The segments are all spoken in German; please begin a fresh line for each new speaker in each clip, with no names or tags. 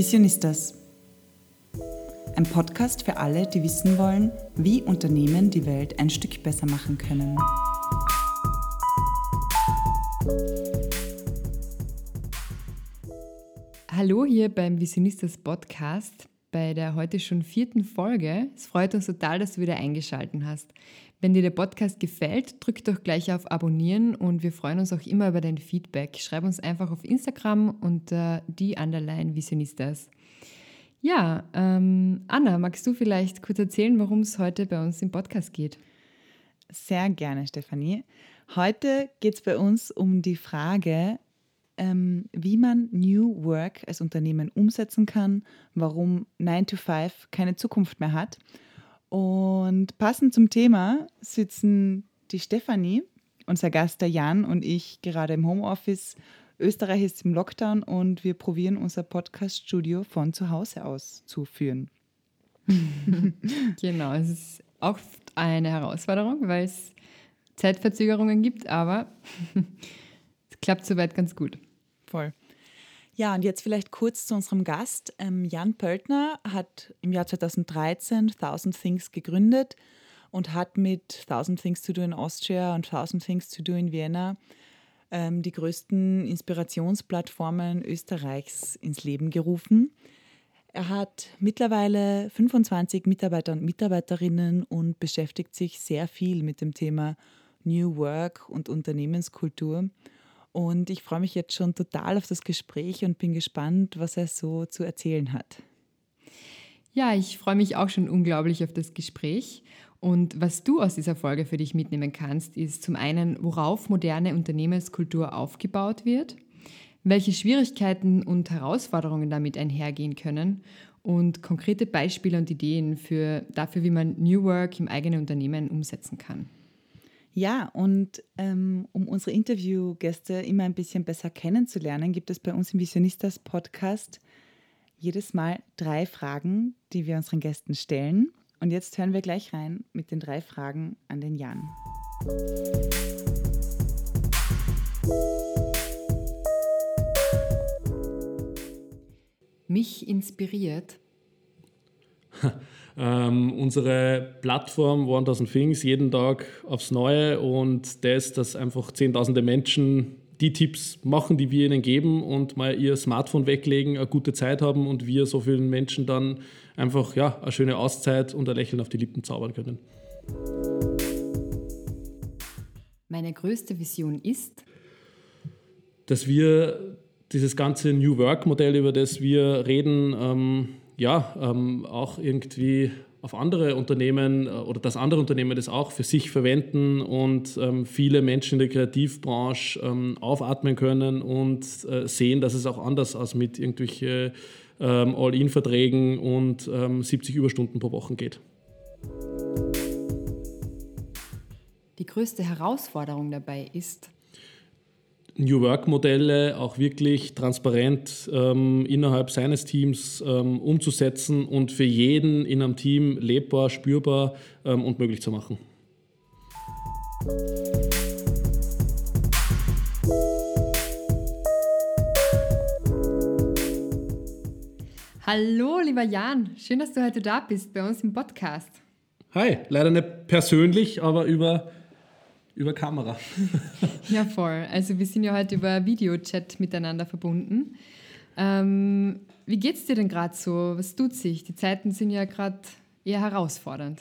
Visionistas. Ein Podcast für alle, die wissen wollen, wie Unternehmen die Welt ein Stück besser machen können.
Hallo hier beim Visionistas Podcast bei der heute schon vierten Folge. Es freut uns total, dass du wieder eingeschaltet hast. Wenn dir der Podcast gefällt, drück doch gleich auf Abonnieren und wir freuen uns auch immer über dein Feedback. Schreib uns einfach auf Instagram unter die Underline Visionistas. Ja, ähm, Anna, magst du vielleicht kurz erzählen, worum es heute bei uns im Podcast geht?
Sehr gerne, Stefanie. Heute geht es bei uns um die Frage, ähm, wie man New Work als Unternehmen umsetzen kann, warum 9 to 5 keine Zukunft mehr hat und passend zum Thema sitzen die Stefanie, unser Gast der Jan und ich gerade im Homeoffice. Österreich ist im Lockdown und wir probieren unser Podcast-Studio von zu Hause aus zu führen.
genau, es ist oft eine Herausforderung, weil es Zeitverzögerungen gibt, aber es klappt soweit ganz gut.
Voll. Ja, und jetzt vielleicht kurz zu unserem Gast. Ähm, Jan Pöltner hat im Jahr 2013 Thousand Things gegründet und hat mit Thousand Things to Do in Austria und Thousand Things to Do in Vienna ähm, die größten Inspirationsplattformen Österreichs ins Leben gerufen. Er hat mittlerweile 25 Mitarbeiter und Mitarbeiterinnen und beschäftigt sich sehr viel mit dem Thema New Work und Unternehmenskultur. Und ich freue mich jetzt schon total auf das Gespräch und bin gespannt, was er so zu erzählen hat.
Ja, ich freue mich auch schon unglaublich auf das Gespräch. Und was du aus dieser Folge für dich mitnehmen kannst, ist zum einen, worauf moderne Unternehmenskultur aufgebaut wird, welche Schwierigkeiten und Herausforderungen damit einhergehen können und konkrete Beispiele und Ideen für, dafür, wie man New Work im eigenen Unternehmen umsetzen kann.
Ja, und ähm, um unsere Interviewgäste immer ein bisschen besser kennenzulernen, gibt es bei uns im Visionistas Podcast jedes Mal drei Fragen, die wir unseren Gästen stellen. Und jetzt hören wir gleich rein mit den drei Fragen an den Jan.
Mich inspiriert
ähm, unsere Plattform 1000 Things jeden Tag aufs Neue und das, dass einfach zehntausende Menschen die Tipps machen, die wir ihnen geben und mal ihr Smartphone weglegen, eine gute Zeit haben und wir so vielen Menschen dann einfach ja, eine schöne Auszeit und ein Lächeln auf die Lippen zaubern können.
Meine größte Vision ist,
dass wir dieses ganze New Work Modell, über das wir reden, ähm, ja, ähm, auch irgendwie auf andere Unternehmen äh, oder dass andere Unternehmen das auch für sich verwenden und ähm, viele Menschen in der Kreativbranche ähm, aufatmen können und äh, sehen, dass es auch anders als mit irgendwelchen ähm, All-In-Verträgen und 70 ähm, Überstunden pro Woche geht.
Die größte Herausforderung dabei ist,
New Work-Modelle auch wirklich transparent ähm, innerhalb seines Teams ähm, umzusetzen und für jeden in einem Team lebbar, spürbar ähm, und möglich zu machen.
Hallo, lieber Jan, schön, dass du heute da bist bei uns im Podcast.
Hi, leider nicht persönlich, aber über über Kamera.
ja, voll. Also wir sind ja heute über Videochat miteinander verbunden. Ähm, wie es dir denn gerade so? Was tut sich? Die Zeiten sind ja gerade eher herausfordernd.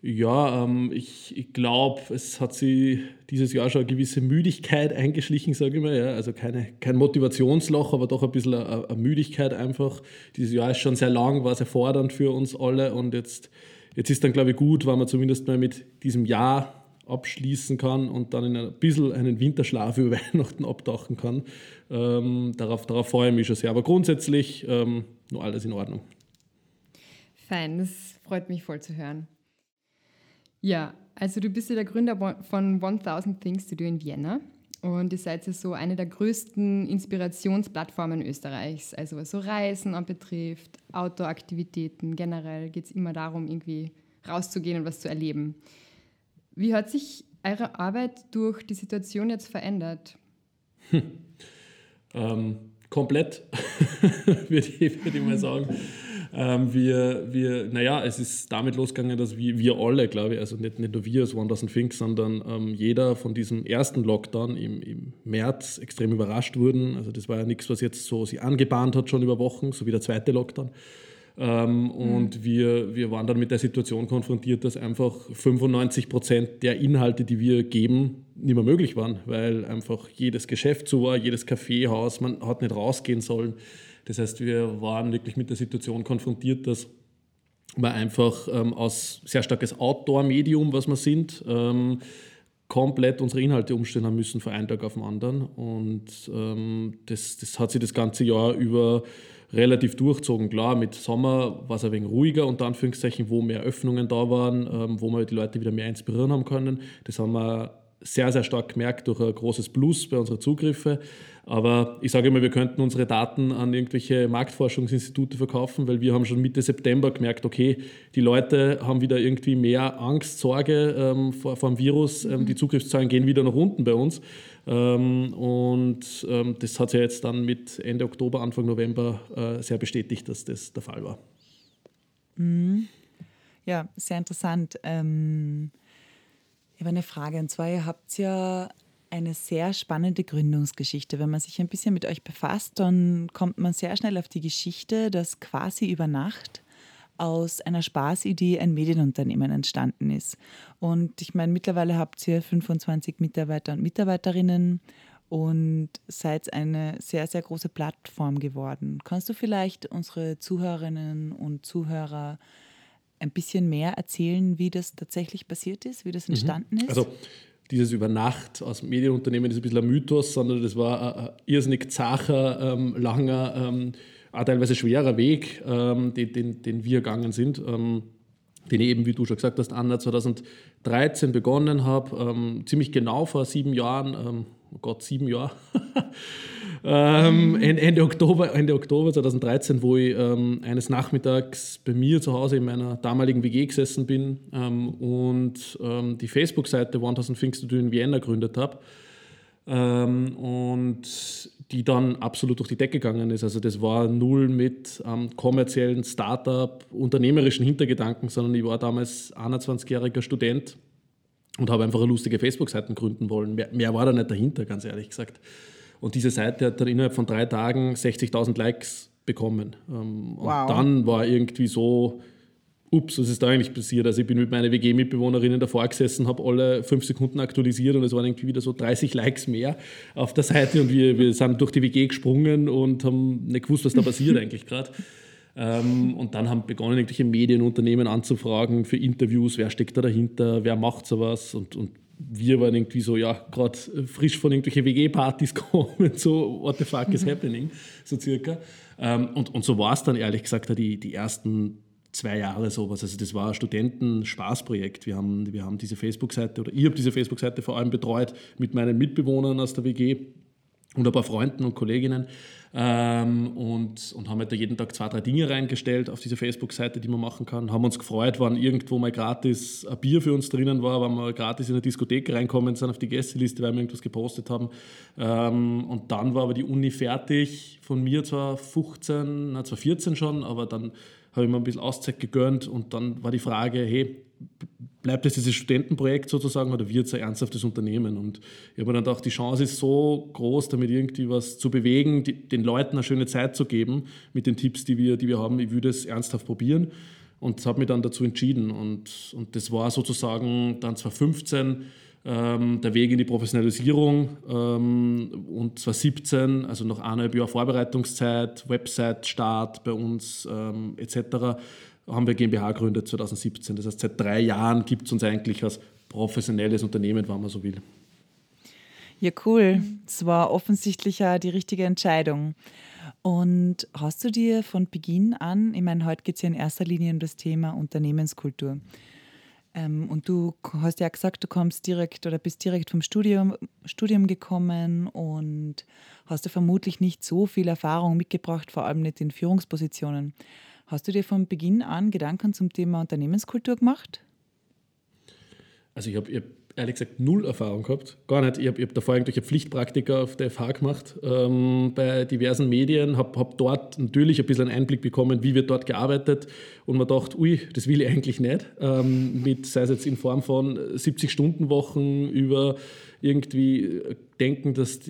Ja, ähm, ich, ich glaube, es hat sich dieses Jahr schon eine gewisse Müdigkeit eingeschlichen, sage ich mal. Ja. Also keine, kein Motivationsloch, aber doch ein bisschen eine, eine, Müdigkeit einfach. Dieses Jahr ist schon sehr lang, war sehr fordernd für uns alle und jetzt, jetzt ist dann, glaube ich, gut, weil man zumindest mal mit diesem Jahr abschließen kann und dann in ein bisschen einen Winterschlaf über Weihnachten abtauchen kann. Ähm, darauf, darauf freue ich mich schon sehr. Aber grundsätzlich ähm, nur alles in Ordnung.
Fein, das freut mich voll zu hören. Ja, also du bist ja der Gründer von 1000 Things to Do in Vienna und ihr seid ja so eine der größten Inspirationsplattformen Österreichs. Also was so Reisen anbetrifft, Outdoor-Aktivitäten, generell geht es immer darum, irgendwie rauszugehen und was zu erleben. Wie hat sich eure Arbeit durch die Situation jetzt verändert?
Hm. Ähm, komplett, würde ich, würd ich mal sagen. Ähm, wir, wir, naja, es ist damit losgegangen, dass wir, wir alle, glaube ich, also nicht, nicht nur wir als 1000 Finks, sondern ähm, jeder von diesem ersten Lockdown im, im März extrem überrascht wurden. Also das war ja nichts, was jetzt so sich angebahnt hat, schon über Wochen, so wie der zweite Lockdown. Ähm, mhm. Und wir, wir waren dann mit der Situation konfrontiert, dass einfach 95 Prozent der Inhalte, die wir geben, nicht mehr möglich waren, weil einfach jedes Geschäft zu war, jedes Kaffeehaus, man hat nicht rausgehen sollen. Das heißt, wir waren wirklich mit der Situation konfrontiert, dass wir einfach ähm, aus sehr starkes Outdoor-Medium, was wir sind, ähm, komplett unsere Inhalte umstellen haben müssen von einem Tag auf den anderen. Und ähm, das, das hat sich das ganze Jahr über relativ durchzogen. Klar, mit Sommer war es ein wenig ruhiger, unter Anführungszeichen, wo mehr Öffnungen da waren, ähm, wo wir die Leute wieder mehr inspirieren haben können. Das haben wir sehr, sehr stark gemerkt durch ein großes Plus bei unseren Zugriffen. Aber ich sage immer, wir könnten unsere Daten an irgendwelche Marktforschungsinstitute verkaufen, weil wir haben schon Mitte September gemerkt, okay, die Leute haben wieder irgendwie mehr Angst, Sorge ähm, vor, vor dem Virus. Ähm, die Zugriffszahlen gehen wieder nach unten bei uns. Ähm, und ähm, das hat sich ja jetzt dann mit Ende Oktober, Anfang November äh, sehr bestätigt, dass das der Fall war.
Mhm. Ja, sehr interessant. Ähm, ich habe eine Frage, und zwar, ihr habt ja eine sehr spannende Gründungsgeschichte. Wenn man sich ein bisschen mit euch befasst, dann kommt man sehr schnell auf die Geschichte, dass quasi über Nacht aus einer Spaßidee ein Medienunternehmen entstanden ist. Und ich meine, mittlerweile habt ihr 25 Mitarbeiter und Mitarbeiterinnen und seid eine sehr, sehr große Plattform geworden. Kannst du vielleicht unsere Zuhörerinnen und Zuhörer ein bisschen mehr erzählen, wie das tatsächlich passiert ist, wie das mhm. entstanden mhm. ist?
Also dieses über Nacht aus Medienunternehmen ist ein bisschen ein Mythos, sondern das war ein, irrsinnig zacher, ähm, langer, ähm, auch teilweise schwerer Weg, ähm, den, den, den, wir gegangen sind. Ähm, den ich eben, wie du schon gesagt hast, Anna, 2013 begonnen habe, ähm, ziemlich genau vor sieben Jahren, ähm, oh Gott, sieben Jahre, ähm, Ende, Oktober, Ende Oktober 2013, wo ich eines Nachmittags bei mir zu Hause in meiner damaligen WG gesessen bin und die Facebook-Seite 1000 Things to Do in Vienna gegründet habe. Und die dann absolut durch die Decke gegangen ist. Also das war null mit ähm, kommerziellen Startup, unternehmerischen Hintergedanken, sondern ich war damals 21-jähriger Student und habe einfach eine lustige Facebook-Seite gründen wollen. Mehr, mehr, war da nicht dahinter, ganz ehrlich gesagt. Und diese Seite hat dann innerhalb von drei Tagen 60.000 Likes bekommen. Ähm, wow. Und dann war irgendwie so, ups, was ist da eigentlich passiert? Also ich bin mit meinen WG-Mitbewohnerinnen davor gesessen, habe alle fünf Sekunden aktualisiert und es waren irgendwie wieder so 30 Likes mehr auf der Seite und wir, wir sind durch die WG gesprungen und haben nicht gewusst, was da passiert eigentlich gerade. Ähm, und dann haben begonnen, irgendwelche Medienunternehmen anzufragen für Interviews, wer steckt da dahinter, wer macht sowas und, und wir waren irgendwie so, ja, gerade frisch von irgendwelchen WG-Partys kommen, so, what the fuck is happening, so circa. Ähm, und, und so war es dann ehrlich gesagt die, die ersten zwei Jahre sowas. Also das war ein Studenten-Spaßprojekt. Wir haben, wir haben diese Facebook-Seite, oder ich habe diese Facebook-Seite vor allem betreut mit meinen Mitbewohnern aus der WG und ein paar Freunden und Kolleginnen ähm, und, und haben halt da jeden Tag zwei, drei Dinge reingestellt auf diese Facebook-Seite, die man machen kann. Haben uns gefreut, wann irgendwo mal gratis ein Bier für uns drinnen war, wenn wir gratis in eine Diskothek reinkommen sind auf die Gästeliste, weil wir irgendwas gepostet haben. Ähm, und dann war aber die Uni fertig, von mir zwar 15, na, zwar 14 schon, aber dann habe ich mir ein bisschen Auszeit gegönnt und dann war die Frage, hey, bleibt es dieses Studentenprojekt sozusagen oder wird es ein ernsthaftes Unternehmen? Und ich habe dann gedacht, die Chance ist so groß, damit irgendwie was zu bewegen, die, den Leuten eine schöne Zeit zu geben mit den Tipps, die wir, die wir haben. Ich würde es ernsthaft probieren und habe mich dann dazu entschieden. Und, und das war sozusagen dann 2015 ähm, der Weg in die Professionalisierung ähm, und 2017, also noch eineinhalb Jahre Vorbereitungszeit, Website-Start bei uns ähm, etc., haben wir GmbH gegründet 2017. Das heißt, seit drei Jahren gibt es uns eigentlich als professionelles Unternehmen, wenn man so will.
Ja, cool. Das war offensichtlich ja die richtige Entscheidung. Und hast du dir von Beginn an, ich meine, heute geht es ja in erster Linie um das Thema Unternehmenskultur. Ähm, und du hast ja gesagt, du kommst direkt oder bist direkt vom Studium, Studium gekommen und hast du vermutlich nicht so viel Erfahrung mitgebracht, vor allem nicht in Führungspositionen. Hast du dir von Beginn an Gedanken zum Thema Unternehmenskultur gemacht?
Also ich habe ehrlich gesagt null Erfahrung gehabt. Gar nicht. Ich habe hab davor irgendwelche Pflichtpraktika auf der FH gemacht ähm, bei diversen Medien, habe hab dort natürlich ein bisschen einen Einblick bekommen, wie wird dort gearbeitet und man dachte, ui, das will ich eigentlich nicht. Ähm, mit, sei es jetzt in Form von 70-Stunden-Wochen über irgendwie denken, dass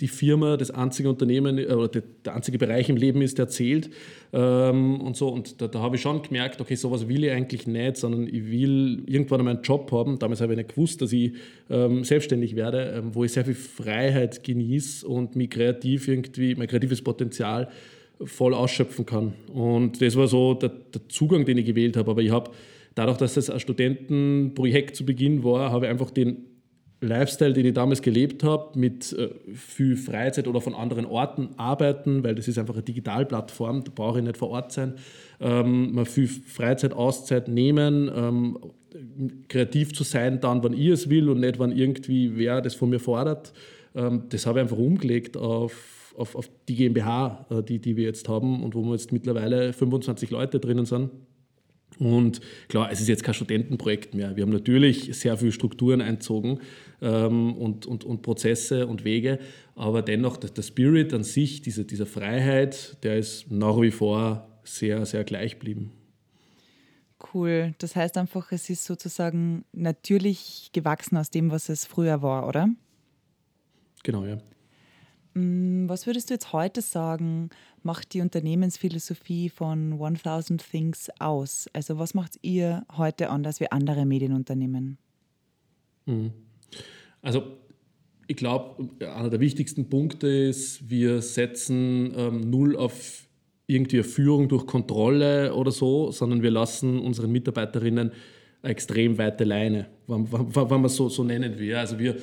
die, Firma das einzige Unternehmen äh, oder der einzige Bereich im Leben ist, der zählt ähm, und so. Und da, da habe ich schon gemerkt, okay, sowas will ich eigentlich nicht, sondern ich will irgendwann einmal einen Job haben. Damals habe ich nicht gewusst, dass ich ähm, selbstständig werde, ähm, wo ich sehr viel Freiheit genieße und mich kreativ irgendwie, mein kreatives Potenzial voll ausschöpfen kann. Und das war so der, der Zugang, den ich gewählt habe. Aber ich habe dadurch, dass es ein Studentenprojekt zu Beginn war, habe ich einfach den Lifestyle, den ich damals gelebt habe, mit äh, viel Freizeit oder von anderen Orten arbeiten, weil das ist einfach eine Digitalplattform, da brauche ich nicht vor Ort sein, ähm, mal viel Freizeit, Auszeit nehmen, ähm, kreativ zu sein, dann, wann ich es will und nicht, wann irgendwie wer das von mir fordert. Ähm, das habe ich einfach umgelegt auf, auf, auf die GmbH, äh, die, die wir jetzt haben und wo wir jetzt mittlerweile 25 Leute drinnen sind. Und klar, es ist jetzt kein Studentenprojekt mehr. Wir haben natürlich sehr viele Strukturen einzogen ähm, und, und, und Prozesse und Wege, aber dennoch der, der Spirit an sich, diese, diese Freiheit, der ist nach wie vor sehr, sehr gleich geblieben.
Cool. Das heißt einfach, es ist sozusagen natürlich gewachsen aus dem, was es früher war, oder?
Genau, ja.
Mm, was würdest du jetzt heute sagen, macht die Unternehmensphilosophie von 1000 Things aus? Also was macht ihr heute anders wie andere Medienunternehmen?
Mhm. Also ich glaube, einer der wichtigsten Punkte ist, wir setzen ähm, null auf irgendwie eine Führung durch Kontrolle oder so, sondern wir lassen unseren Mitarbeiterinnen eine extrem weite Leine, wenn, wenn, wenn man es so, so nennen will. Also wir,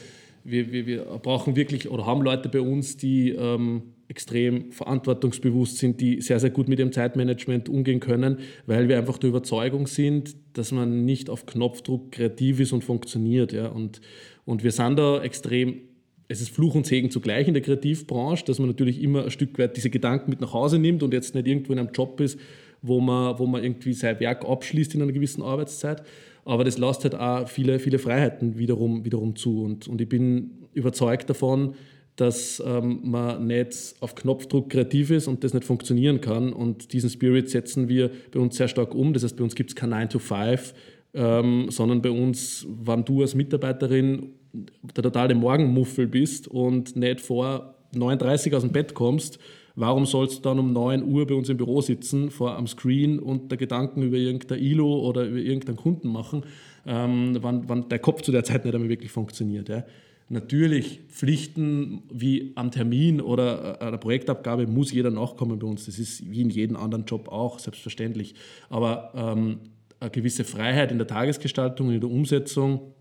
wir, wir, wir brauchen wirklich oder haben Leute bei uns, die ähm, extrem verantwortungsbewusst sind, die sehr, sehr gut mit dem Zeitmanagement umgehen können, weil wir einfach der Überzeugung sind, dass man nicht auf Knopfdruck kreativ ist und funktioniert. Ja? Und, und wir sind da extrem, es ist Fluch und Segen zugleich in der Kreativbranche, dass man natürlich immer ein Stück weit diese Gedanken mit nach Hause nimmt und jetzt nicht irgendwo in einem Job ist, wo man, wo man irgendwie sein Werk abschließt in einer gewissen Arbeitszeit. Aber das lässt halt auch viele, viele Freiheiten wiederum, wiederum zu. Und, und ich bin überzeugt davon, dass ähm, man nicht auf Knopfdruck kreativ ist und das nicht funktionieren kann. Und diesen Spirit setzen wir bei uns sehr stark um. Das heißt, bei uns gibt es kein 9 to 5, ähm, sondern bei uns, wenn du als Mitarbeiterin der totale Morgenmuffel bist und nicht vor 39 aus dem Bett kommst, warum sollst du dann um 9 Uhr bei uns im Büro sitzen, vor am Screen und der Gedanken über irgendein ILO oder über irgendeinen Kunden machen, ähm, wenn, wenn der Kopf zu der Zeit nicht einmal wirklich funktioniert. Ja? Natürlich Pflichten wie am Termin oder einer Projektabgabe muss jeder nachkommen bei uns. Das ist wie in jedem anderen Job auch, selbstverständlich. Aber ähm, eine gewisse Freiheit in der Tagesgestaltung, in der Umsetzung,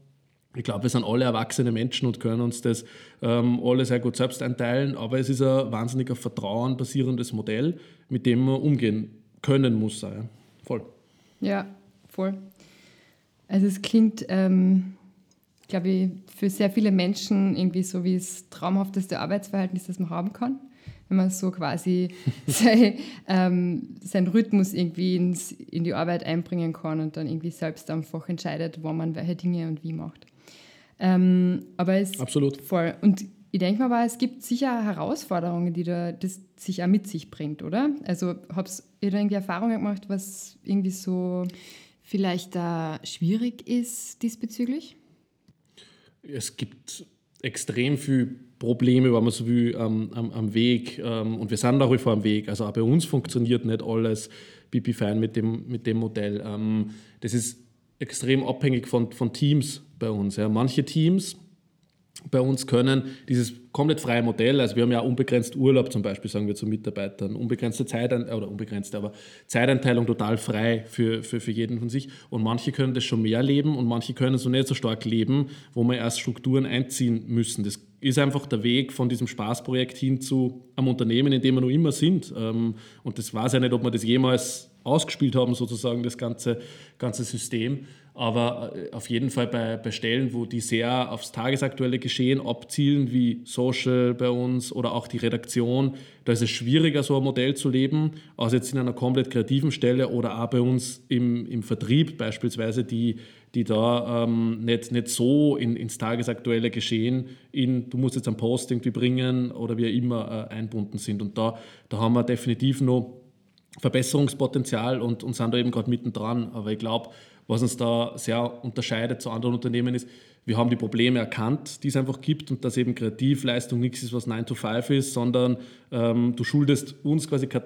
ich glaube, wir sind alle erwachsene Menschen und können uns das ähm, alle sehr gut selbst einteilen, aber es ist ein wahnsinniger Vertrauen basierendes Modell, mit dem man umgehen können muss. Ja. Voll.
Ja, voll. Also es klingt, ähm, glaube ich, für sehr viele Menschen irgendwie so wie das traumhafteste Arbeitsverhältnis, das man haben kann. Wenn man so quasi sei, ähm, seinen Rhythmus irgendwie ins, in die Arbeit einbringen kann und dann irgendwie selbst einfach entscheidet, wo man welche Dinge und wie macht. Ähm, aber es
Absolut.
Voll. Und ich denke mal, es gibt sicher Herausforderungen, die da, das sich auch mit sich bringt, oder? Also habt ihr da irgendwie Erfahrungen gemacht, was irgendwie so vielleicht da schwierig ist diesbezüglich?
Es gibt extrem viele Probleme, wenn man so will, am, am, am Weg. Ähm, und wir sind nach wie vor am Weg. Also auch bei uns funktioniert nicht alles pipi fein mit dem, mit dem Modell. Ähm, das ist extrem abhängig von, von Teams bei uns. Ja. Manche Teams bei uns können dieses komplett freie Modell, also wir haben ja unbegrenzt Urlaub zum Beispiel, sagen wir zu Mitarbeitern, unbegrenzte Zeit, oder unbegrenzte, aber Zeiteinteilung total frei für, für, für jeden von sich. Und manche können das schon mehr leben und manche können so nicht so stark leben, wo wir erst Strukturen einziehen müssen. Das ist einfach der Weg von diesem Spaßprojekt hin zu einem Unternehmen, in dem wir noch immer sind. Ähm, und das weiß ja nicht, ob wir das jemals ausgespielt haben, sozusagen, das ganze, ganze System. Aber äh, auf jeden Fall bei, bei Stellen, wo die sehr aufs tagesaktuelle Geschehen abzielen, wie Social bei uns oder auch die Redaktion, da ist es schwieriger, so ein Modell zu leben, als jetzt in einer komplett kreativen Stelle oder auch bei uns im, im Vertrieb beispielsweise, die, die da ähm, nicht, nicht so in, ins tagesaktuelle Geschehen in, du musst jetzt ein Post irgendwie bringen oder wie immer äh, einbunden sind. Und da, da haben wir definitiv noch Verbesserungspotenzial und, und sind da eben gerade mittendran. Aber ich glaube, was uns da sehr unterscheidet zu anderen Unternehmen ist, wir haben die Probleme erkannt, die es einfach gibt und dass eben Kreativleistung nichts ist, was 9 to 5 ist, sondern ähm, du schuldest uns quasi keine,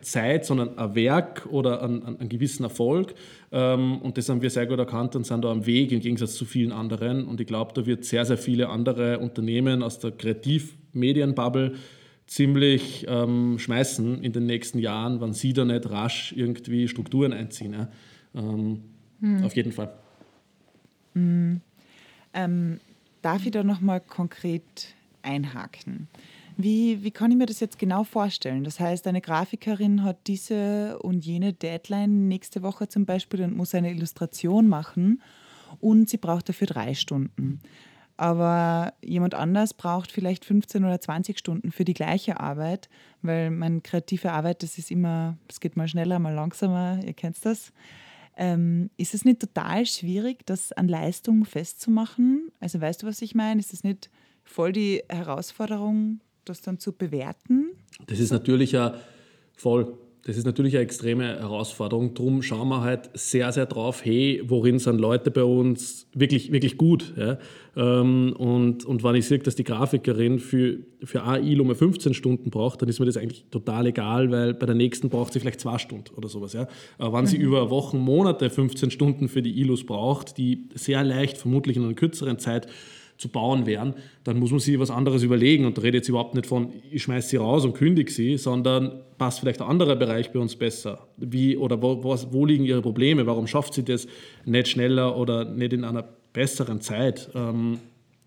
Zeit, sondern ein Werk oder einen, einen gewissen Erfolg. Ähm, und das haben wir sehr gut erkannt und sind da am Weg im Gegensatz zu vielen anderen. Und ich glaube, da wird sehr, sehr viele andere Unternehmen aus der Kreativmedienbubble ziemlich ähm, schmeißen in den nächsten Jahren, wenn sie da nicht rasch irgendwie Strukturen einziehen. Ja. Hm. Auf jeden Fall.
Hm. Ähm, darf ich da nochmal konkret einhaken? Wie, wie kann ich mir das jetzt genau vorstellen? Das heißt, eine Grafikerin hat diese und jene Deadline nächste Woche zum Beispiel und muss eine Illustration machen und sie braucht dafür drei Stunden. Aber jemand anders braucht vielleicht 15 oder 20 Stunden für die gleiche Arbeit, weil meine kreative Arbeit, das ist immer, es geht mal schneller, mal langsamer, ihr kennt das. Ähm, ist es nicht total schwierig, das an Leistung festzumachen? Also weißt du, was ich meine? Ist es nicht voll die Herausforderung, das dann zu bewerten?
Das ist natürlich ja voll. Das ist natürlich eine extreme Herausforderung. Darum schauen wir halt sehr, sehr drauf, hey, worin sind Leute bei uns wirklich, wirklich gut. Ja? Ähm, und, und wenn ich sehe, dass die Grafikerin für, für ILO mal 15 Stunden braucht, dann ist mir das eigentlich total egal, weil bei der nächsten braucht sie vielleicht zwei Stunden oder sowas. Ja? Aber wenn mhm. sie über Wochen, Monate 15 Stunden für die ILOs braucht, die sehr leicht, vermutlich in einer kürzeren Zeit, zu bauen wären, dann muss man sich was anderes überlegen. Und da rede jetzt überhaupt nicht von, ich schmeiße sie raus und kündige sie, sondern passt vielleicht ein anderer Bereich bei uns besser? Wie, oder wo, wo, liegen ihre Probleme? Warum schafft sie das nicht schneller oder nicht in einer besseren Zeit? Ähm,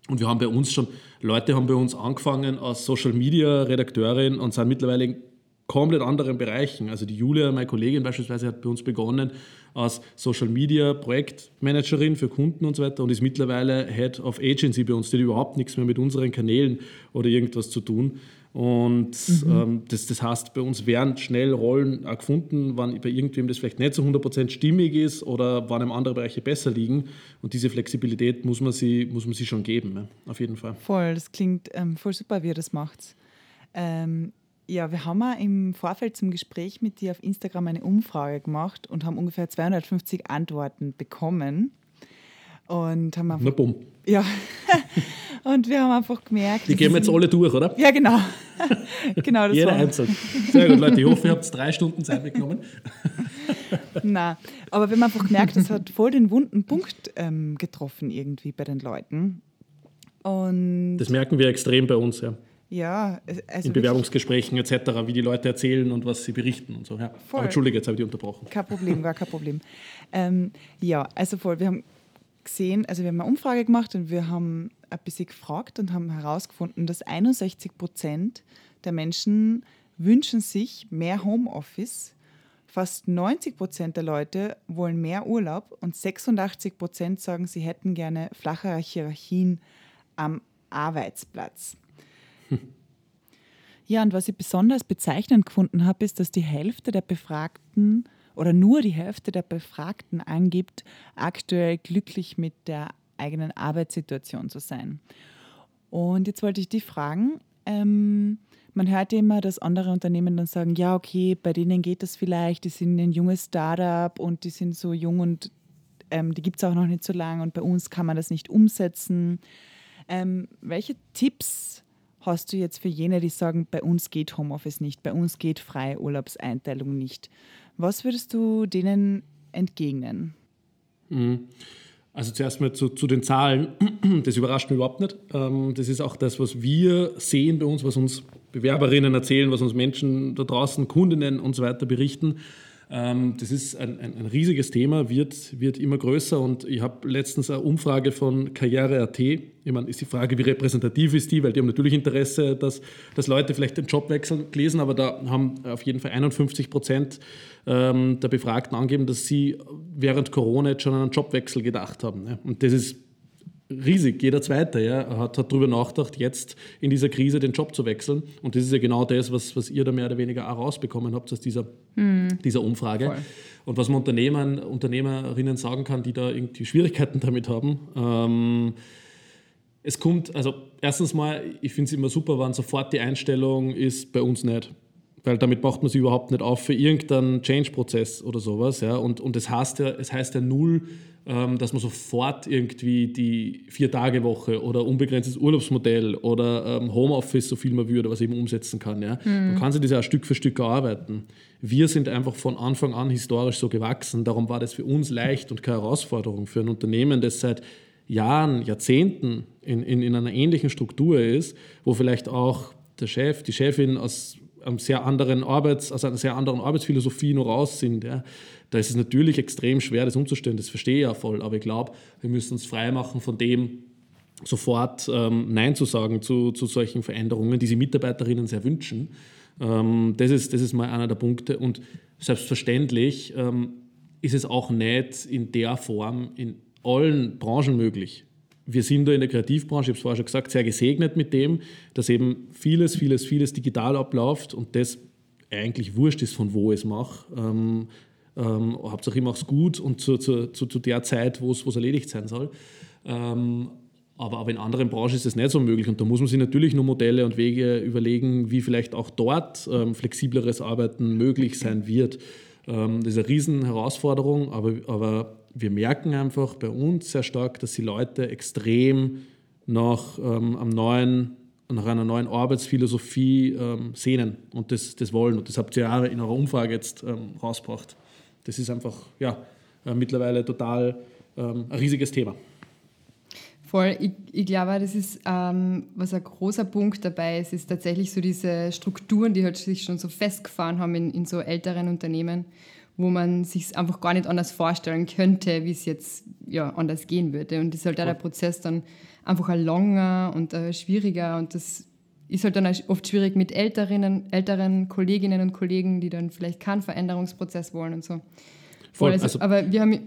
und wir haben bei uns schon, Leute haben bei uns angefangen als Social Media Redakteurin und sind mittlerweile komplett anderen Bereichen. Also die Julia, meine Kollegin beispielsweise, hat bei uns begonnen als Social Media Projektmanagerin für Kunden und so weiter und ist mittlerweile Head of Agency bei uns. Die hat überhaupt nichts mehr mit unseren Kanälen oder irgendwas zu tun. Und mhm. ähm, das, das heißt, bei uns werden schnell Rollen auch gefunden, wann bei irgendwem das vielleicht nicht so 100% stimmig ist oder wann einem andere Bereiche besser liegen. Und diese Flexibilität muss man sie, muss man sie schon geben, ja, auf jeden Fall.
Voll, das klingt ähm, voll super, wie ihr das macht. Ähm, ja, wir haben im Vorfeld zum Gespräch mit dir auf Instagram eine Umfrage gemacht und haben ungefähr 250 Antworten bekommen. Und haben einfach,
Na bumm.
Ja. und wir haben einfach gemerkt.
Die gehen wir jetzt alle durch, oder?
Ja, genau. genau das
Jeder einzeln. Sehr gut, Leute. Ich hoffe, ihr habt drei Stunden Zeit mitgenommen.
Nein, aber wir haben einfach gemerkt, das hat voll den wunden Punkt ähm, getroffen irgendwie bei den Leuten. Und
das merken wir extrem bei uns, ja.
Ja,
also in Bewerbungsgesprächen etc., wie die Leute erzählen und was sie berichten und so. Ja. Aber Entschuldige, jetzt habe ich dich unterbrochen.
Kein Problem, gar kein Problem. ähm, ja, also voll. Wir haben gesehen, also wir haben eine Umfrage gemacht und wir haben ein bisschen gefragt und haben herausgefunden, dass 61 Prozent der Menschen wünschen sich mehr Homeoffice. Fast 90 Prozent der Leute wollen mehr Urlaub und 86 Prozent sagen, sie hätten gerne flachere Hierarchien am Arbeitsplatz. Ja, und was ich besonders bezeichnend gefunden habe, ist, dass die Hälfte der Befragten oder nur die Hälfte der Befragten angibt, aktuell glücklich mit der eigenen Arbeitssituation zu sein. Und jetzt wollte ich dich fragen, ähm, man hört ja immer, dass andere Unternehmen dann sagen, ja, okay, bei denen geht das vielleicht, die sind ein junges Startup und die sind so jung und ähm, die gibt es auch noch nicht so lange und bei uns kann man das nicht umsetzen. Ähm, welche Tipps hast du jetzt für jene, die sagen, bei uns geht Homeoffice nicht, bei uns geht freie Urlaubseinteilung nicht? Was würdest du denen entgegnen?
Mhm. Also zuerst mal zu, zu, den Zahlen. Das überrascht mich überhaupt nicht. Ähm, das ist auch das, was wir sehen bei uns, was uns Bewerberinnen erzählen, was uns Menschen da draußen, Kundinnen und so weiter berichten. Ähm, das ist ein, ein, ein, riesiges Thema, wird, wird immer größer und ich habe letztens eine Umfrage von Karriere.at. Ich meine, ist die Frage, wie repräsentativ ist die, weil die haben natürlich Interesse, dass, dass Leute vielleicht den Job wechseln, gelesen, aber da haben auf jeden Fall 51 Prozent ähm, der Befragten angegeben, dass sie während Corona jetzt schon an einen Jobwechsel gedacht haben. Ne? Und das ist riesig. Jeder Zweite ja, hat, hat darüber nachgedacht, jetzt in dieser Krise den Job zu wechseln. Und das ist ja genau das, was, was ihr da mehr oder weniger auch rausbekommen habt aus dieser, hm. dieser Umfrage. Voll. Und was man Unternehmern, Unternehmerinnen sagen kann, die da irgendwie Schwierigkeiten damit haben. Ähm, es kommt, also erstens mal, ich finde es immer super, wenn sofort die Einstellung ist, bei uns nicht. Weil damit macht man sich überhaupt nicht auf für irgendeinen Change-Prozess oder sowas. Ja? Und, und es, heißt ja, es heißt ja null, ähm, dass man sofort irgendwie die Vier-Tage-Woche oder unbegrenztes Urlaubsmodell oder ähm, Homeoffice, so viel man würde, was eben umsetzen kann. Ja? Mhm. Man kann sich das ja Stück für Stück erarbeiten. Wir sind einfach von Anfang an historisch so gewachsen. Darum war das für uns leicht und keine Herausforderung. Für ein Unternehmen, das seit Jahren, Jahrzehnten in, in, in einer ähnlichen Struktur ist, wo vielleicht auch der Chef, die Chefin aus sehr anderen Arbeits, aus einer sehr anderen Arbeitsphilosophie noch raus sind. Ja. Da ist es natürlich extrem schwer, das umzustellen. Das verstehe ich ja voll. Aber ich glaube, wir müssen uns freimachen von dem, sofort ähm, Nein zu sagen zu, zu solchen Veränderungen, die sich Mitarbeiterinnen sehr wünschen. Ähm, das, ist, das ist mal einer der Punkte. Und selbstverständlich ähm, ist es auch nicht in der Form in allen Branchen möglich. Wir sind da in der Kreativbranche, ich habe es vorher schon gesagt, sehr gesegnet mit dem, dass eben vieles, vieles, vieles digital abläuft und das eigentlich wurscht ist, von wo ich es mache. Ähm, ähm, Hauptsache ich mache es gut und zu, zu, zu, zu der Zeit, wo es erledigt sein soll. Ähm, aber, aber in anderen Branchen ist es nicht so möglich und da muss man sich natürlich nur Modelle und Wege überlegen, wie vielleicht auch dort ähm, flexibleres Arbeiten möglich sein wird. Ähm, das ist eine riesen Herausforderung, aber, aber wir merken einfach bei uns sehr stark, dass die Leute extrem nach, ähm, am neuen, nach einer neuen Arbeitsphilosophie ähm, sehnen und das, das wollen. Und das habt ihr ja in eurer Umfrage jetzt ähm, rausgebracht das ist einfach ja, äh, mittlerweile total ähm, ein riesiges Thema.
Voll, ich, ich glaube, das ist, ähm, was ein großer Punkt dabei ist, ist tatsächlich so diese Strukturen, die halt sich schon so festgefahren haben in, in so älteren Unternehmen, wo man sich einfach gar nicht anders vorstellen könnte, wie es jetzt ja, anders gehen würde. Und das ist halt auch der Prozess dann einfach ein langer und äh, schwieriger und das ist halt dann oft schwierig mit älteren, älteren Kolleginnen und Kollegen, die dann vielleicht keinen Veränderungsprozess wollen und so. Voll, also, aber wir haben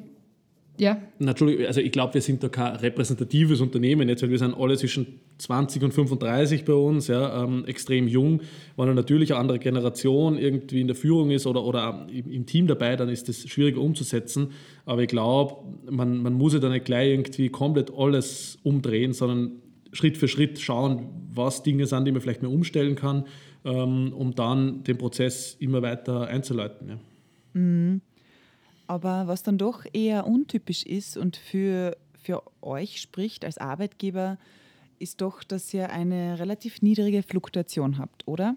ja.
Natürlich, also ich glaube, wir sind da kein repräsentatives Unternehmen jetzt, weil wir sind alle zwischen 20 und 35 bei uns, ja, ähm, extrem jung. Wenn eine natürlich eine andere Generation irgendwie in der Führung ist oder, oder im, Team dabei, dann ist das schwieriger umzusetzen. Aber ich glaube, man, man muss ja dann nicht gleich irgendwie komplett alles umdrehen, sondern Schritt für Schritt schauen, was Dinge sind, die man vielleicht mehr umstellen kann, ähm, um dann den Prozess immer weiter einzuleiten. Ja.
Mhm. Aber was dann doch eher untypisch ist und für, für euch spricht als Arbeitgeber, ist doch, dass ihr eine relativ niedrige Fluktuation habt, oder?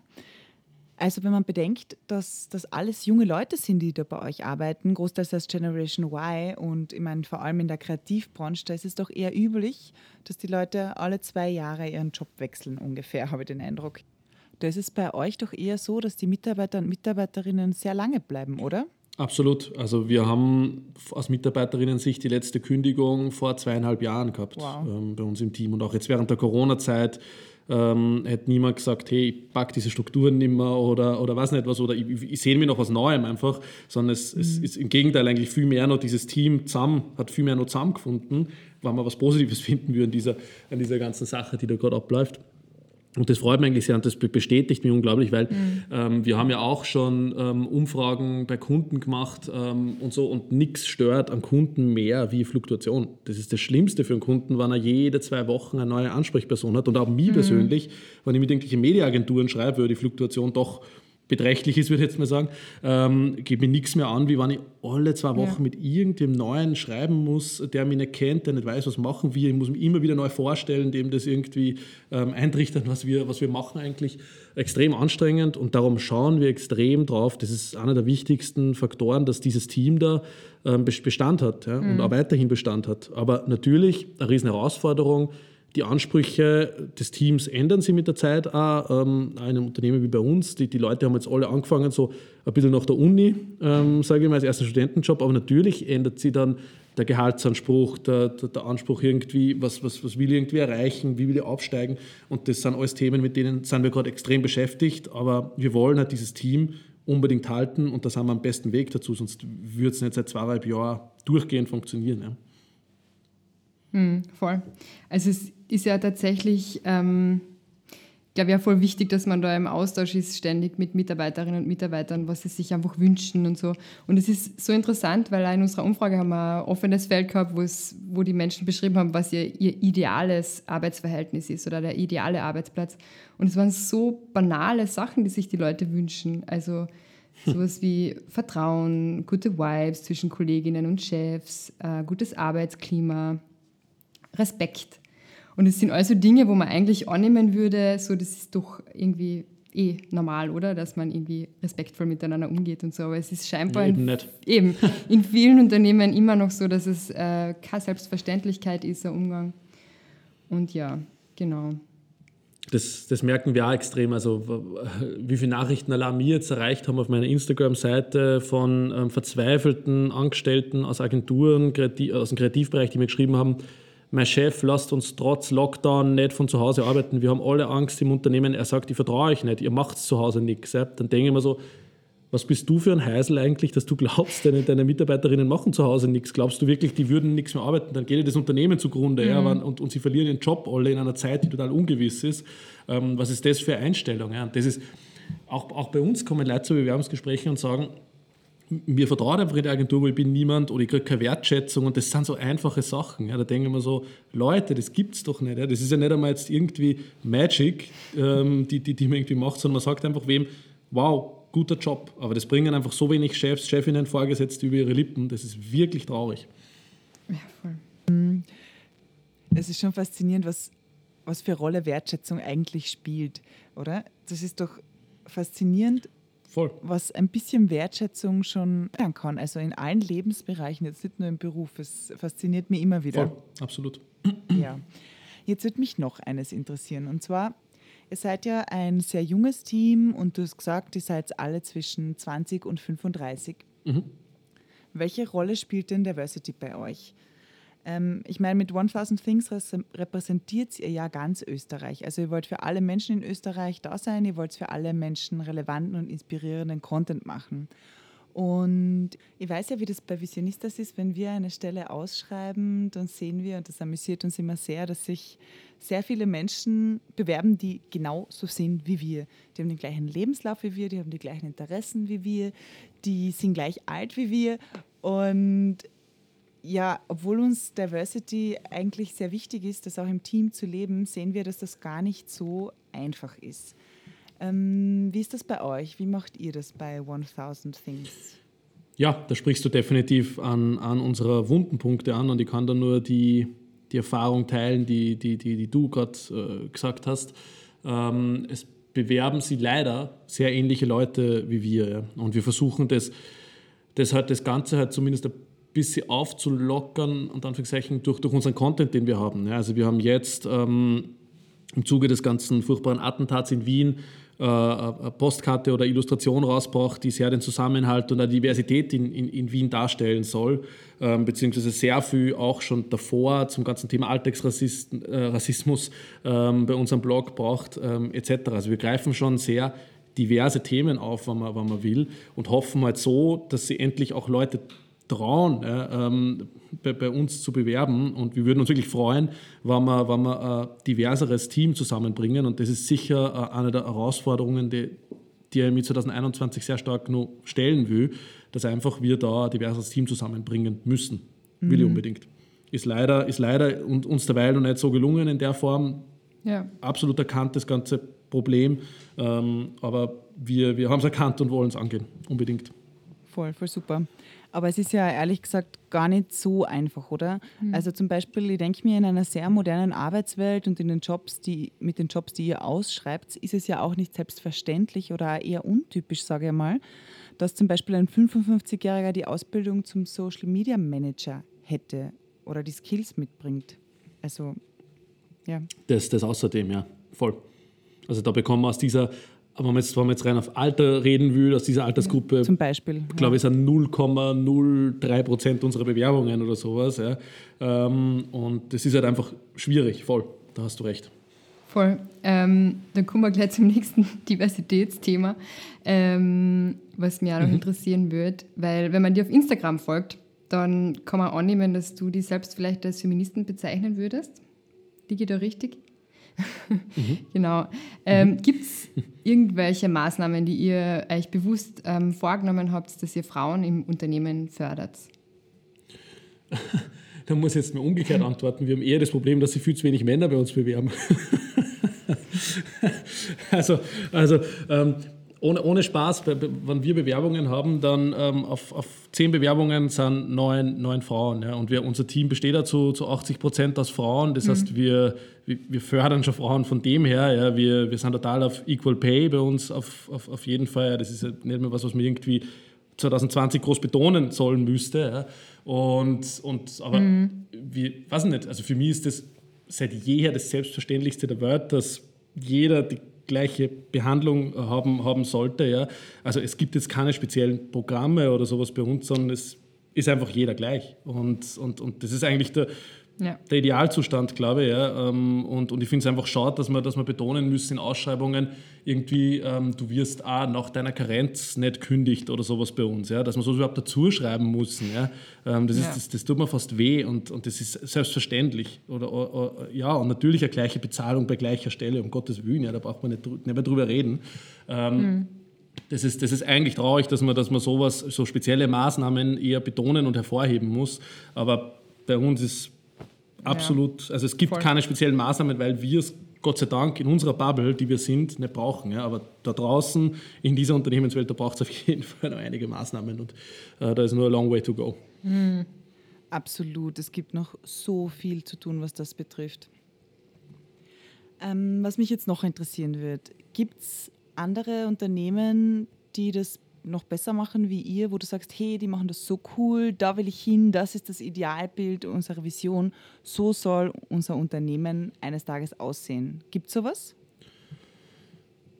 Also wenn man bedenkt, dass das alles junge Leute sind, die da bei euch arbeiten, großteils als Generation Y und ich meine vor allem in der Kreativbranche, da ist es doch eher üblich, dass die Leute alle zwei Jahre ihren Job wechseln ungefähr, habe ich den Eindruck. Da ist es bei euch doch eher so, dass die Mitarbeiter und Mitarbeiterinnen sehr lange bleiben, oder?
Absolut. Also wir haben aus Mitarbeiterinnen-Sicht die letzte Kündigung vor zweieinhalb Jahren gehabt wow. ähm, bei uns im Team und auch jetzt während der Corona-Zeit ähm, hätte niemand gesagt, hey, ich pack diese Strukturen nicht mehr oder, oder was nicht was oder ich, ich sehe mir noch was Neuem einfach, sondern es, mhm. es, ist im Gegenteil eigentlich viel mehr noch dieses Team zusammen, hat viel mehr noch zusammengefunden, weil wir was Positives finden würden an dieser, an dieser ganzen Sache, die da gerade abläuft. Und das freut mich eigentlich sehr und das bestätigt mich unglaublich, weil mhm. ähm, wir haben ja auch schon ähm, Umfragen bei Kunden gemacht ähm, und so und nichts stört am Kunden mehr wie Fluktuation. Das ist das Schlimmste für einen Kunden, wenn er jede zwei Wochen eine neue Ansprechperson hat und auch mich mhm. persönlich, wenn ich mit irgendwelchen Mediaagenturen schreibe, würde die Fluktuation doch beträchtlich ist, würde ich jetzt mal sagen, ähm, geht mir nichts mehr an, wie wenn ich alle zwei Wochen ja. mit irgendeinem Neuen schreiben muss, der mich nicht kennt, der nicht weiß, was machen wir. Ich muss mich immer wieder neu vorstellen, dem das irgendwie ähm, eintrichtern, was wir, was wir machen eigentlich. Extrem anstrengend und darum schauen wir extrem drauf. Das ist einer der wichtigsten Faktoren, dass dieses Team da ähm, Bestand hat ja, mhm. und auch weiterhin Bestand hat. Aber natürlich eine riesen Herausforderung, die Ansprüche des Teams ändern sich mit der Zeit auch. Ähm, einem Unternehmen wie bei uns, die, die Leute haben jetzt alle angefangen, so ein bisschen nach der Uni, ähm, sage ich mal, als erster Studentenjob, aber natürlich ändert sich dann der Gehaltsanspruch, der, der, der, Anspruch irgendwie, was, was, was will ich irgendwie erreichen, wie will ich aufsteigen. Und das sind alles Themen, mit denen sind wir gerade extrem beschäftigt. Aber wir wollen halt dieses Team unbedingt halten und da sind wir am besten Weg dazu, sonst würde es nicht seit zweieinhalb Jahren durchgehend funktionieren. Ja.
Hm, voll. Also es ist ja tatsächlich, ähm, glaube ja voll wichtig, dass man da im Austausch ist, ständig mit Mitarbeiterinnen und Mitarbeitern, was sie sich einfach wünschen und so. Und es ist so interessant, weil in unserer Umfrage haben wir ein offenes Feld gehabt, wo, es, wo die Menschen beschrieben haben, was ihr, ihr ideales Arbeitsverhältnis ist oder der ideale Arbeitsplatz. Und es waren so banale Sachen, die sich die Leute wünschen. Also sowas wie Vertrauen, gute Vibes zwischen Kolleginnen und Chefs, äh, gutes Arbeitsklima, Respekt. Und es sind also Dinge, wo man eigentlich annehmen würde, so das ist doch irgendwie eh normal, oder? Dass man irgendwie respektvoll miteinander umgeht und so. Aber es ist scheinbar
ja, eben, in,
eben in vielen Unternehmen immer noch so, dass es äh, keine Selbstverständlichkeit ist, der Umgang. Und ja, genau.
Das, das, merken wir auch extrem. Also, wie viele Nachrichten allein mir jetzt erreicht haben auf meiner Instagram-Seite von ähm, verzweifelten Angestellten aus Agenturen, aus dem Kreativbereich, die mir geschrieben haben, mein Chef lasst uns trotz Lockdown nicht von zu Hause arbeiten. Wir haben alle Angst im Unternehmen. Er sagt, ich vertraue euch nicht, ihr macht zu Hause nichts. Dann denke ich mir so, was bist du für ein Heisel eigentlich, dass du glaubst, deine, deine Mitarbeiterinnen machen zu Hause nichts? Glaubst du wirklich, die würden nichts mehr arbeiten? Dann geht das Unternehmen zugrunde mhm. ja, und, und sie verlieren ihren Job alle in einer Zeit, die total ungewiss ist. Ähm, was ist das für eine Einstellung? Ja? Und das ist, auch, auch bei uns kommen Leute zu Bewerbungsgesprächen und sagen, mir vertraut einfach in die Agentur, weil ich bin niemand oder ich kriege keine Wertschätzung und das sind so einfache Sachen. Ja, da denke ich mir so, Leute, das gibt's doch nicht. Ja. Das ist ja nicht einmal jetzt irgendwie Magic, ähm, die, die, die man irgendwie macht, sondern man sagt einfach wem, wow, guter Job. Aber das bringen einfach so wenig Chefs, Chefinnen, Vorgesetzte über ihre Lippen. Das ist wirklich traurig.
Ja, voll. Es ist schon faszinierend, was, was für Rolle Wertschätzung eigentlich spielt, oder? Das ist doch faszinierend,
Voll.
was ein bisschen Wertschätzung schon lernen kann. Also in allen Lebensbereichen, jetzt nicht nur im Beruf. Es fasziniert mich immer wieder.
Voll, absolut.
Ja. Jetzt würde mich noch eines interessieren. Und zwar, ihr seid ja ein sehr junges Team und du hast gesagt, ihr seid alle zwischen 20 und 35. Mhm. Welche Rolle spielt denn Diversity bei euch? Ähm, ich meine, mit 1000 Things repräsentiert ihr ja ganz Österreich. Also ihr wollt für alle Menschen in Österreich da sein, ihr wollt für alle Menschen relevanten und inspirierenden Content machen. Und ich weiß ja, wie das bei Visionistas ist, wenn wir eine Stelle ausschreiben, dann sehen wir, und das amüsiert uns immer sehr, dass sich sehr viele Menschen bewerben, die genau so sind wie wir. Die haben den gleichen Lebenslauf wie wir, die haben die gleichen Interessen wie wir, die sind gleich alt wie wir. Und ja, obwohl uns Diversity eigentlich sehr wichtig ist, das auch im Team zu leben, sehen wir, dass das gar nicht so einfach ist. Ähm, wie ist das bei euch? Wie macht ihr das bei 1000 Things?
Ja, da sprichst du definitiv an, an unsere Wundenpunkte an und ich kann da nur die, die Erfahrung teilen, die, die, die, die du gerade äh, gesagt hast. Ähm, es bewerben sie leider sehr ähnliche Leute wie wir. Ja. Und wir versuchen das, das, halt, das Ganze halt zumindest ein bisschen aufzulockern und Anführungszeichen durch, durch unseren Content, den wir haben. Ja, also wir haben jetzt ähm, im Zuge des ganzen furchtbaren Attentats in Wien äh, eine Postkarte oder Illustration rausgebracht, die sehr den Zusammenhalt und die Diversität in, in, in Wien darstellen soll, ähm, beziehungsweise sehr viel auch schon davor zum ganzen Thema Alltagsrassismus äh, ähm, bei unserem Blog braucht, ähm, etc. Also wir greifen schon sehr diverse Themen auf, wenn man, wenn man will und hoffen halt so, dass sie endlich auch Leute trauen, ja, ähm, bei, bei, uns zu bewerben. Und wir würden uns wirklich freuen, wenn wir, wenn wir ein diverseres Team zusammenbringen. Und das ist sicher äh, eine der Herausforderungen, die, die er mit 2021 sehr stark noch stellen will, dass einfach wir da ein diverses Team zusammenbringen müssen. Mhm. Will ich unbedingt. Ist leider, ist leider uns derweil noch nicht so gelungen in der Form. Ja. Absolut erkannt, das ganze Problem. Ähm, aber wir, wir haben es erkannt und wollen es angehen. Unbedingt.
Voll, voll super. Aber es ist ja ehrlich gesagt gar nicht so einfach, oder? Mhm. Also zum Beispiel, ich denke mir, in einer sehr modernen Arbeitswelt und in den Jobs, die, mit den Jobs, die ihr ausschreibt, ist es ja auch nicht selbstverständlich oder eher untypisch, sage ich mal, dass zum Beispiel ein 55-Jähriger die Ausbildung zum Social Media Manager hätte oder die Skills mitbringt. Also
ja.
Das, das außerdem, ja, voll. Also da bekommen wir aus dieser, wenn man jetzt, wenn man jetzt rein auf Alter reden will, aus dieser Altersgruppe,
Zum Beispiel.
glaube ich, sind 0,03 Prozent unserer Bewerbungen oder sowas. Ja. Ähm, und das ist halt einfach schwierig, voll. Da hast du recht.
Voll. Ähm, dann kommen wir gleich zum nächsten Diversitätsthema, ähm, was mich auch noch interessieren würde. Weil, wenn man dir auf Instagram folgt, dann kann man annehmen, dass du dich selbst vielleicht als Feministin bezeichnen würdest. Liege ich da richtig? genau. Ähm, Gibt es irgendwelche Maßnahmen, die ihr euch bewusst ähm, vorgenommen habt, dass ihr Frauen im Unternehmen fördert?
Da muss ich jetzt mal umgekehrt antworten. Wir haben eher das Problem, dass sich viel zu wenig Männer bei uns bewerben. also, also ähm, ohne, ohne Spaß, wenn wir Bewerbungen haben, dann ähm, auf, auf zehn Bewerbungen sind neun, neun Frauen. Ja? Und wir, unser Team besteht dazu zu 80 Prozent aus Frauen. Das mhm. heißt, wir, wir fördern schon Frauen von dem her. Ja? Wir, wir sind total auf Equal Pay bei uns auf, auf, auf jeden Fall. Das ist nicht mehr was, was man irgendwie 2020 groß betonen sollen müsste. Ja? Und, und, aber mhm. wie, weiß nicht, also für mich ist das seit jeher das Selbstverständlichste der Welt, dass jeder die gleiche Behandlung haben, haben sollte. Ja? Also es gibt jetzt keine speziellen Programme oder sowas bei uns, sondern es ist einfach jeder gleich. Und, und, und das ist eigentlich der, ja. der Idealzustand, glaube ich. Ja. Ähm, und, und ich finde es einfach schade, dass man, dass man betonen müssen in Ausschreibungen, irgendwie, ähm, du wirst auch nach deiner Karenz nicht kündigt oder sowas bei uns. Ja. Dass man sowas überhaupt dazu schreiben muss. Ja. Ähm, das, ist, das, das, tut mir fast weh und, und das ist selbstverständlich. Oder, oder, ja, und natürlich eine gleiche Bezahlung bei gleicher Stelle, um Gottes Willen, ja, da braucht man nicht, nicht mehr drüber reden. Ähm, mhm. Das ist, das ist eigentlich traurig, dass man, dass man sowas, so spezielle Maßnahmen eher betonen und hervorheben muss. Aber bei uns ist absolut, also es gibt Voll. keine speziellen Maßnahmen, weil wir es Gott sei Dank in unserer Bubble, die wir sind, nicht brauchen. Ja. Aber da draußen in dieser Unternehmenswelt, da braucht es auf jeden Fall noch einige Maßnahmen und äh, da ist nur a long way to go.
Mhm. Absolut, es gibt noch so viel zu tun, was das betrifft. Ähm, was mich jetzt noch interessieren wird, gibt es andere Unternehmen, die das noch besser machen wie ihr, wo du sagst, hey, die machen das so cool, da will ich hin, das ist das Idealbild unserer Vision, so soll unser Unternehmen eines Tages aussehen. Gibt es sowas?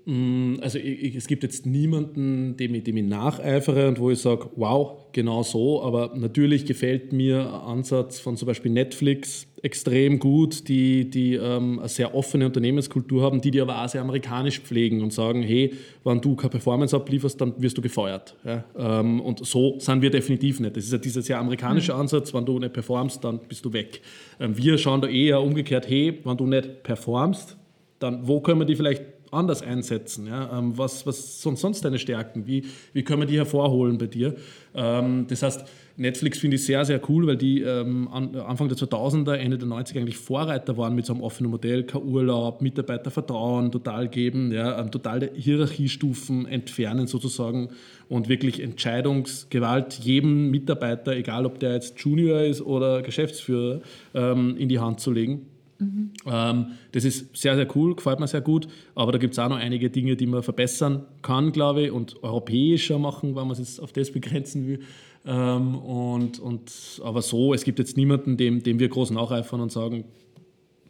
Mm, also ich, es gibt jetzt niemanden, dem ich, dem ich nacheifere und wo ich sage, wow, genau so. Aber natürlich gefällt mir ein Ansatz von zum Beispiel Netflix extrem gut, die, die ähm, eine sehr offene Unternehmenskultur haben, die die aber auch sehr amerikanisch pflegen und sagen, hey, wenn du keine Performance ablieferst, dann wirst du gefeuert. Ja? Ähm, und so sind wir definitiv nicht. Das ist ja dieser sehr amerikanische mhm. Ansatz, wenn du nicht performst, dann bist du weg. Ähm, wir schauen da eher umgekehrt, hey, wenn du nicht performst, dann wo können wir die vielleicht anders einsetzen? Ja? Ähm, was, was sind sonst deine Stärken? Wie, wie können wir die hervorholen bei dir? Ähm, das heißt, Netflix finde ich sehr, sehr cool, weil die ähm, Anfang der 2000er, Ende der 90er eigentlich Vorreiter waren mit so einem offenen Modell, kein Urlaub, Mitarbeiter Vertrauen total geben, ja, ähm, totale Hierarchiestufen entfernen sozusagen und wirklich Entscheidungsgewalt jedem Mitarbeiter, egal ob der jetzt Junior ist oder Geschäftsführer, ähm, in die Hand zu legen. Mhm. Ähm, das ist sehr, sehr cool, gefällt mir sehr gut, aber da gibt es auch noch einige Dinge, die man verbessern kann, glaube ich, und europäischer machen, wenn man es jetzt auf das begrenzen will. Ähm, und, und, aber so, es gibt jetzt niemanden, dem, dem wir groß nacheifern und sagen,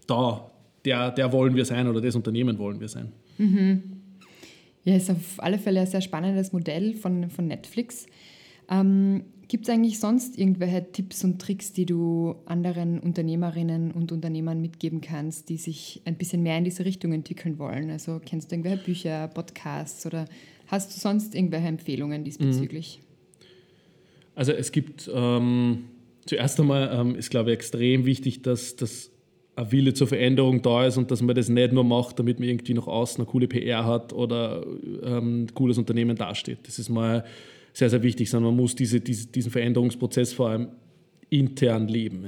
da, der, der wollen wir sein oder das Unternehmen wollen wir sein.
Mhm. Ja, ist auf alle Fälle ein sehr spannendes Modell von, von Netflix. Ähm, Gibt es eigentlich sonst irgendwelche Tipps und Tricks, die du anderen Unternehmerinnen und Unternehmern mitgeben kannst, die sich ein bisschen mehr in diese Richtung entwickeln wollen? Also kennst du irgendwelche Bücher, Podcasts oder hast du sonst irgendwelche Empfehlungen diesbezüglich?
Also es gibt ähm, zuerst einmal ähm, ist glaube ich extrem wichtig, dass das ein Wille zur Veränderung da ist und dass man das nicht nur macht, damit man irgendwie nach außen eine coole PR hat oder ähm, ein cooles Unternehmen dasteht. Das ist mal sehr, sehr wichtig, sondern man muss diese, diese, diesen Veränderungsprozess vor allem intern leben.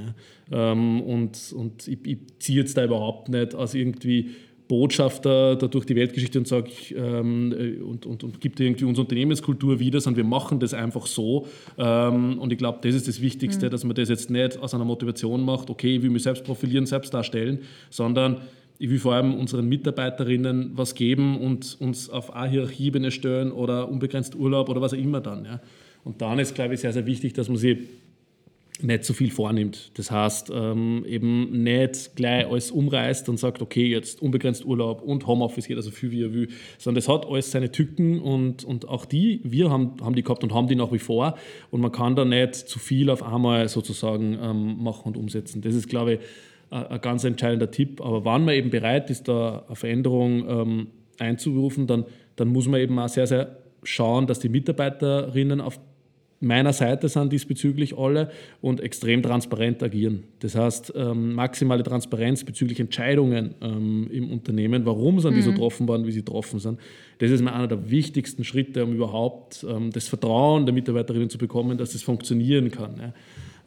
Ja. Ähm, und und ich, ich ziehe jetzt da überhaupt nicht als irgendwie Botschafter da durch die Weltgeschichte und sage ähm, äh, und, und, und gibt irgendwie unsere Unternehmenskultur wieder, sondern wir machen das einfach so. Ähm, und ich glaube, das ist das Wichtigste, mhm. dass man das jetzt nicht aus einer Motivation macht, okay, ich will mich selbst profilieren, selbst darstellen, sondern ich will vor allem unseren Mitarbeiterinnen was geben und uns auf A-Hierarchieebene stellen oder unbegrenzt Urlaub oder was auch immer dann. Ja. Und dann ist, glaube ich, sehr, sehr wichtig, dass man sie nicht so viel vornimmt. Das heißt, ähm, eben nicht gleich alles umreißt und sagt, okay, jetzt unbegrenzt Urlaub und Homeoffice geht also viel wie er will, sondern es hat alles seine Tücken und, und auch die, wir haben, haben die gehabt und haben die nach wie vor und man kann da nicht zu viel auf einmal sozusagen ähm, machen und umsetzen. Das ist, glaube ich, ein ganz entscheidender Tipp. Aber wann man eben bereit ist, da eine Veränderung ähm, einzurufen, dann, dann muss man eben auch sehr, sehr schauen, dass die Mitarbeiterinnen auf meiner Seite sind diesbezüglich alle und extrem transparent agieren. Das heißt, ähm, maximale Transparenz bezüglich Entscheidungen ähm, im Unternehmen, warum sind mhm. die so getroffen worden, wie sie getroffen sind. Das ist mir einer der wichtigsten Schritte, um überhaupt ähm, das Vertrauen der Mitarbeiterinnen zu bekommen, dass das funktionieren kann. Ja.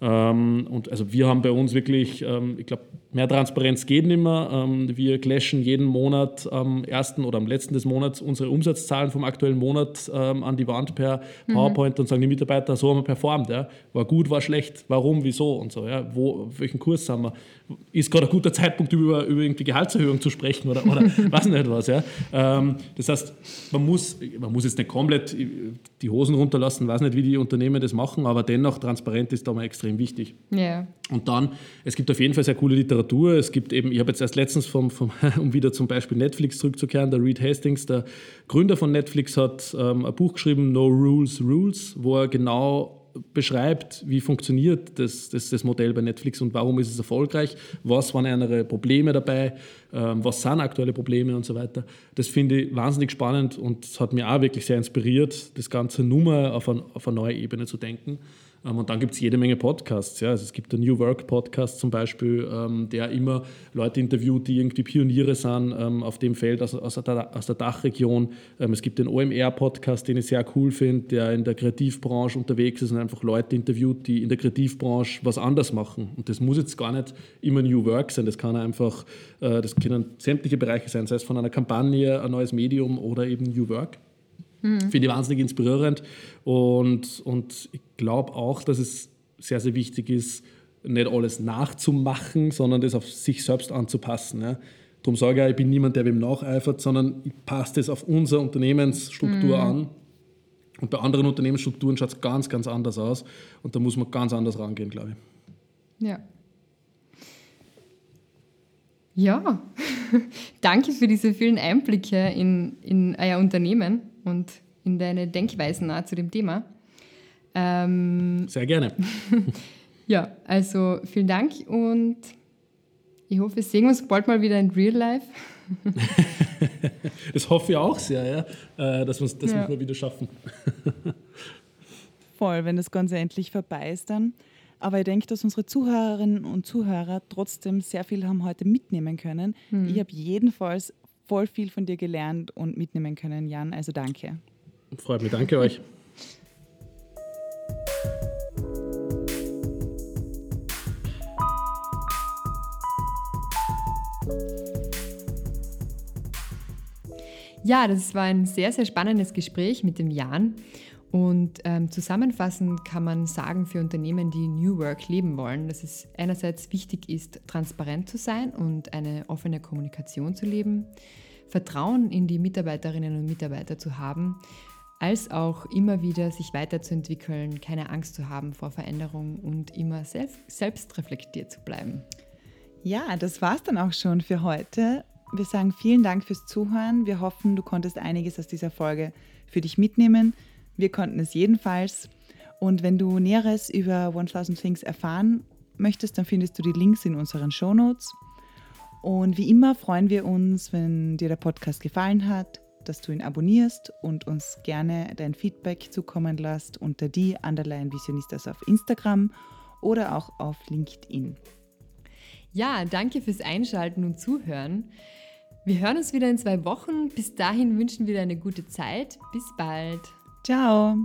Ähm, und also wir haben bei uns wirklich, ähm, ich glaube, mehr Transparenz geht nicht mehr. Ähm, wir clashen jeden Monat am ersten oder am letzten des Monats unsere Umsatzzahlen vom aktuellen Monat an die Wand per mhm. PowerPoint mhm. und sagen die Mitarbeiter, so haben wir performt. Ja. War gut, war schlecht, warum, wieso und so. Ja. Wo, welchen Kurs haben wir? Ist gerade ein guter Zeitpunkt, über, über irgendwie Gehaltserhöhung zu sprechen oder, oder weiß nicht was. Ja. das heißt, man muss, man muss jetzt nicht komplett die Hosen runterlassen, weiß nicht, wie die Unternehmen das machen, aber dennoch transparent ist da mal extrem wichtig.
Ja.
Und dann, es gibt auf jeden Fall sehr coole Literatur. Es gibt eben, ich habe jetzt erst letztens, vom, vom, um wieder zum Beispiel Netflix zurückzukehren, der Reed Hastings, der Gründer von Netflix, hat ähm, ein Buch geschrieben, No Rules, Rules, wo er genau beschreibt, wie funktioniert das, das, das Modell bei Netflix und warum ist es erfolgreich, was waren andere Probleme dabei, ähm, was sind aktuelle Probleme und so weiter. Das finde ich wahnsinnig spannend und hat mir auch wirklich sehr inspiriert, das ganze Nummer auf, ein, auf eine neue Ebene zu denken. Ähm, und dann gibt es jede Menge Podcasts. Ja. Also es gibt den New Work Podcast zum Beispiel, ähm, der immer Leute interviewt, die irgendwie Pioniere sind ähm, auf dem Feld aus, aus, der, aus der Dachregion. Es gibt den OMR Podcast, den ich sehr cool finde, der in der Kreativbranche unterwegs ist und einfach Leute interviewt, die in der Kreativbranche was anders machen. Und das muss jetzt gar nicht immer New Work sein. Das kann einfach, äh, das können sämtliche Bereiche sein, sei es von einer Kampagne, ein neues Medium oder eben New Work. Mhm. Finde ich wahnsinnig inspirierend und, und ich glaube auch, dass es sehr, sehr wichtig ist, nicht alles nachzumachen, sondern das auf sich selbst anzupassen. Ja. Darum sage ich, ich bin niemand, der wem nacheifert, sondern ich passe das auf unsere Unternehmensstruktur mhm. an. Und bei anderen Unternehmensstrukturen schaut es ganz, ganz anders aus. Und da muss man ganz anders rangehen, glaube
ich. Ja. Ja, danke für diese vielen Einblicke in, in euer Unternehmen und in deine Denkweisen zu dem Thema.
Ähm, Sehr gerne.
ja, also vielen Dank und ich hoffe, wir sehen uns bald mal wieder in Real Life.
das hoffe ich auch sehr, ja, äh, dass wir es das ja. mal wieder schaffen.
Voll, wenn das Ganze endlich vorbei ist dann. Aber ich denke, dass unsere Zuhörerinnen und Zuhörer trotzdem sehr viel haben heute mitnehmen können. Hm. Ich habe jedenfalls voll viel von dir gelernt und mitnehmen können, Jan. Also danke.
Freut mich, danke euch.
Ja, das war ein sehr, sehr spannendes Gespräch mit dem Jan. Und ähm, zusammenfassend kann man sagen für Unternehmen, die New Work leben wollen, dass es einerseits wichtig ist, transparent zu sein und eine offene Kommunikation zu leben, Vertrauen in die Mitarbeiterinnen und Mitarbeiter zu haben, als auch immer wieder sich weiterzuentwickeln, keine Angst zu haben vor Veränderung und immer selbst, selbst reflektiert zu bleiben.
Ja, das war's dann auch schon für heute. Wir sagen vielen Dank fürs Zuhören. Wir hoffen, du konntest einiges aus dieser Folge für dich mitnehmen. Wir konnten es jedenfalls. Und wenn du Näheres über 1000 Things erfahren möchtest, dann findest du die Links in unseren Show Notes. Und wie immer freuen wir uns, wenn dir der Podcast gefallen hat, dass du ihn abonnierst und uns gerne dein Feedback zukommen lässt unter die Underline Visionistas auf Instagram oder auch auf LinkedIn.
Ja, danke fürs Einschalten und Zuhören. Wir hören uns wieder in zwei Wochen. Bis dahin wünschen wir dir eine gute Zeit. Bis bald.
Ciao.